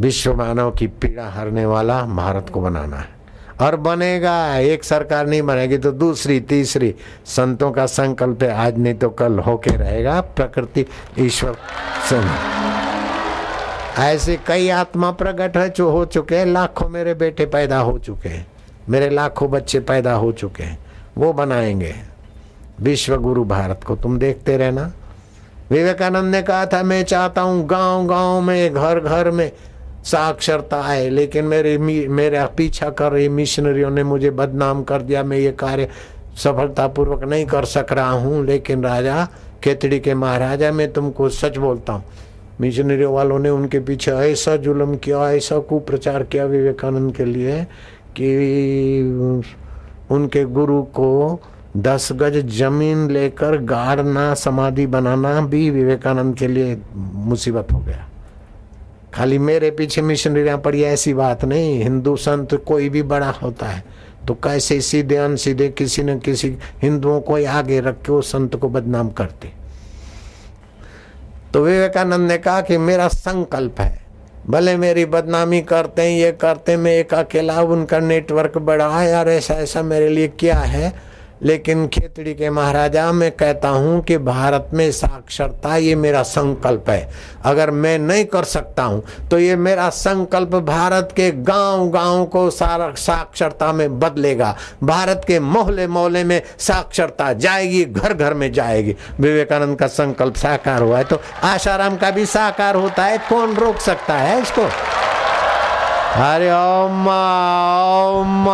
विश्व मानव की पीड़ा हरने वाला भारत को बनाना है। और बनेगा, एक सरकार नहीं बनेगी तो दूसरी, तीसरी। संतों का संकल्प है, आज नहीं तो कल होके रहेगा प्रकृति ईश्वर ऐसे कई आत्मा प्रकट है जो हो चुके हैं, लाखों मेरे बेटे पैदा हो चुके हैं, मेरे लाखों बच्चे पैदा हो चुके हैं, वो बनाएँगे। विश्व गुरु भारत को तुम देखते रहना। विवेकानंद ने कहा था, मैं चाहता हूँ गाँव गाँव में घर घर में साक्षरता है, लेकिन मेरे मेरा पीछा कर रही मिशनरियों ने मुझे बदनाम कर दिया। मैं ये कार्य सफलतापूर्वक नहीं कर सक रहा हूँ, लेकिन राजा खेतड़ी के महाराजा, मैं तुमको सच बोलता हूँ। मिशनरी वालों ने उनके पीछे ऐसा जुल्म किया, ऐसा कुप्रचार किया विवेकानंद के लिए कि उनके गुरु को दस गज ज़मीन लेकर गाड़ना समाधि बनाना भी विवेकानंद के लिए मुसीबत हो गया। खाली मेरे पीछे मिशनरियाँ पड़ी ऐसी बात नहीं, हिंदू संत कोई भी बड़ा होता है तो कैसे सीधे अनसीधे किसी न किसी हिंदुओं को आगे रख के वो संत को बदनाम करते? तो विवेकानंद ने कहा कि मेरा संकल्प है, भले मेरी बदनामी करते हैं, ये करते मैं एक अकेला उनका नेटवर्क बढ़ा है, यार ऐसा ऐसा मेरे लिए क्या है? लेकिन खेतड़ी के महाराजा, मैं कहता हूँ कि भारत में साक्षरता ये मेरा संकल्प है। अगर मैं नहीं कर सकता हूँ तो ये मेरा संकल्प भारत के गाँव गाँव को सारा, साक्षरता में बदलेगा। भारत के मोहल्ले मोहल्ले में साक्षरता जाएगी घर घर में जाएगी। विवेकानंद का संकल्प साकार हुआ है तो आशाराम का भी साकार होता है। कौन रोक सकता है इसको? हरे ओम ओम